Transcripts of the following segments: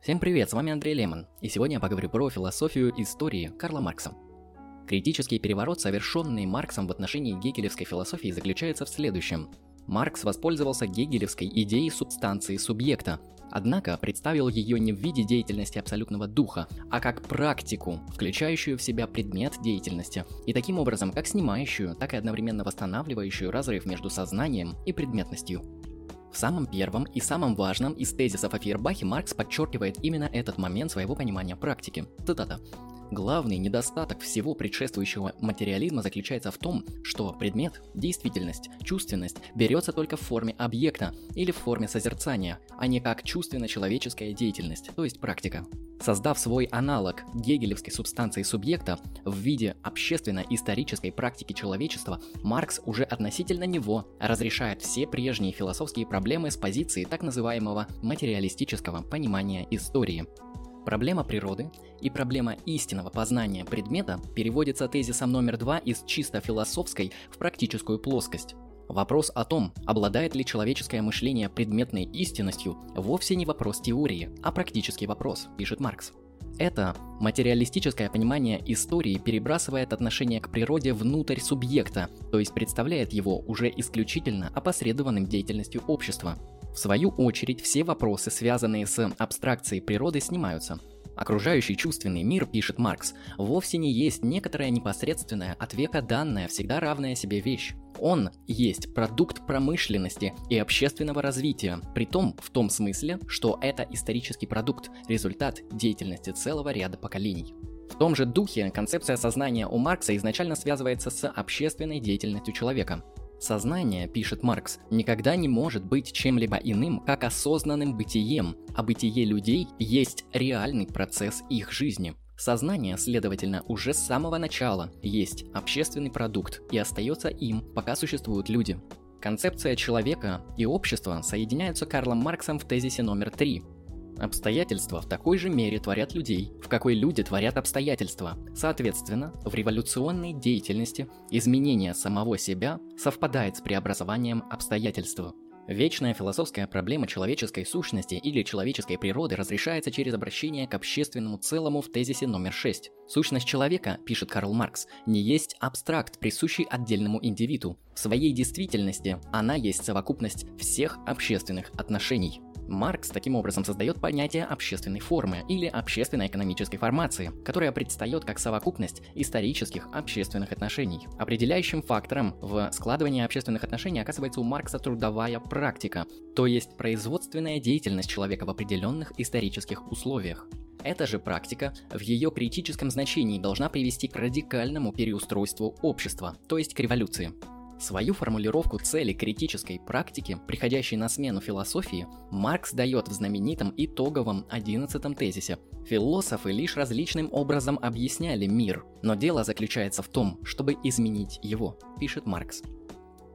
Всем привет, с вами Андрей Лемон, и сегодня я поговорю про философию истории Карла Маркса. Критический переворот, совершенный Марксом в отношении гегелевской философии, заключается в следующем. Маркс воспользовался гегелевской идеей субстанции субъекта, однако представил ее не в виде деятельности абсолютного духа, а как практику, включающую в себя предмет деятельности, и таким образом как снимающую, так и одновременно восстанавливающую разрыв между сознанием и предметностью. В самом первом и самом важном из тезисов о Фейербахе Маркс подчеркивает именно этот момент своего понимания практики. Цитата. Главный недостаток всего предшествующего материализма заключается в том, что предмет, действительность, чувственность берется только в форме объекта или в форме созерцания, а не как чувственно-человеческая деятельность, то есть практика. Создав свой аналог гегелевской субстанции субъекта в виде общественно-исторической практики человечества, Маркс уже относительно него разрешает все прежние философские проблемы с позиции так называемого материалистического понимания истории. Проблема природы и проблема истинного познания предмета переводится тезисом номер два из чисто философской в практическую плоскость. Вопрос о том, обладает ли человеческое мышление предметной истинностью, вовсе не вопрос теории, а практический вопрос, пишет Маркс. Это материалистическое понимание истории перебрасывает отношение к природе внутрь субъекта, то есть представляет его уже исключительно опосредованным деятельностью общества. В свою очередь, все вопросы, связанные с абстракцией природы, снимаются. Окружающий чувственный мир, пишет Маркс, вовсе не есть некоторая непосредственная, от века данная, всегда равная себе вещь. Он есть продукт промышленности и общественного развития, при том в том смысле, что это исторический продукт, результат деятельности целого ряда поколений. В том же духе концепция сознания у Маркса изначально связывается с общественной деятельностью человека. Сознание, пишет Маркс, никогда не может быть чем-либо иным, как осознанным бытием, а бытие людей есть реальный процесс их жизни. Сознание, следовательно, уже с самого начала есть общественный продукт и остается им, пока существуют люди. Концепция человека и общества соединяются Карлом Марксом в тезисе номер три. Обстоятельства в такой же мере творят людей, в какой люди творят обстоятельства. Соответственно, в революционной деятельности изменение самого себя совпадает с преобразованием обстоятельств. Вечная философская проблема человеческой сущности или человеческой природы разрешается через обращение к общественному целому в тезисе номер 6. Сущность человека, пишет Карл Маркс, не есть абстракт, присущий отдельному индивиду. В своей действительности она есть совокупность всех общественных отношений. Маркс таким образом создает понятие общественной формы или общественно-экономической формации, которая предстает как совокупность исторических общественных отношений. Определяющим фактором в складывании общественных отношений оказывается у Маркса трудовая практика, то есть производственная деятельность человека в определенных исторических условиях. Эта же практика в ее критическом значении должна привести к радикальному переустройству общества, то есть к революции. Свою формулировку цели критической практики, приходящей на смену философии, Маркс дает в знаменитом итоговом 11 тезисе. Философы лишь различным образом объясняли мир, но дело заключается в том, чтобы изменить его, пишет Маркс.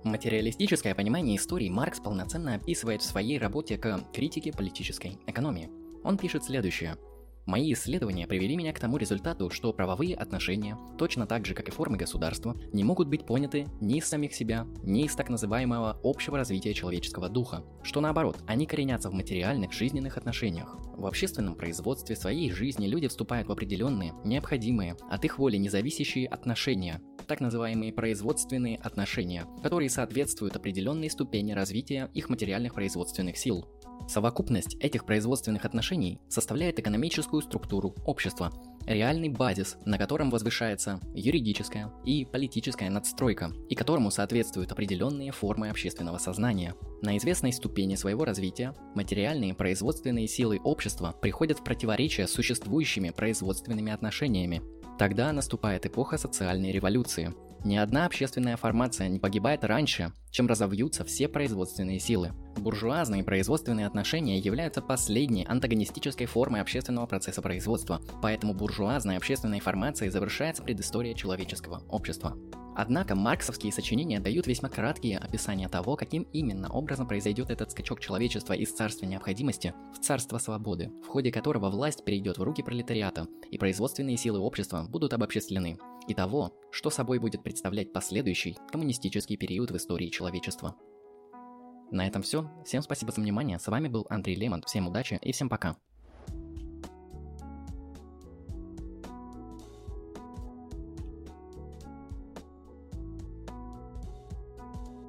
Материалистическое понимание истории Маркс полноценно описывает в своей работе к критике политической экономии. Он пишет следующее – Мои исследования привели меня к тому результату, что правовые отношения, точно так же как и формы государства, не могут быть поняты ни из самих себя, ни из так называемого общего развития человеческого духа, что наоборот, они коренятся в материальных жизненных отношениях. В общественном производстве своей жизни люди вступают в определенные, необходимые, от их воли независящие отношения, так называемые производственные отношения, которые соответствуют определенной ступени развития их материальных производственных сил. Совокупность этих производственных отношений составляет экономическую структуру общества, реальный базис, на котором возвышается юридическая и политическая надстройка, и которому соответствуют определенные формы общественного сознания. На известной ступени своего развития материальные производственные силы общества приходят в противоречие с существующими производственными отношениями. Тогда наступает эпоха социальной революции. Ни одна общественная формация не погибает раньше, чем разовьются все производственные силы. Буржуазные производственные отношения являются последней антагонистической формой общественного процесса производства, поэтому буржуазной общественной формацией завершается предыстория человеческого общества. Однако марксовские сочинения дают весьма краткие описания того, каким именно образом произойдет этот скачок человечества из царства необходимости в царство свободы, в ходе которого власть перейдет в руки пролетариата, и производственные силы общества будут обобществлены, и того, что собой будет представлять последующий коммунистический период в истории человечества. На этом все. Всем спасибо за внимание. С вами был Андрей Лемон. Всем удачи и всем пока.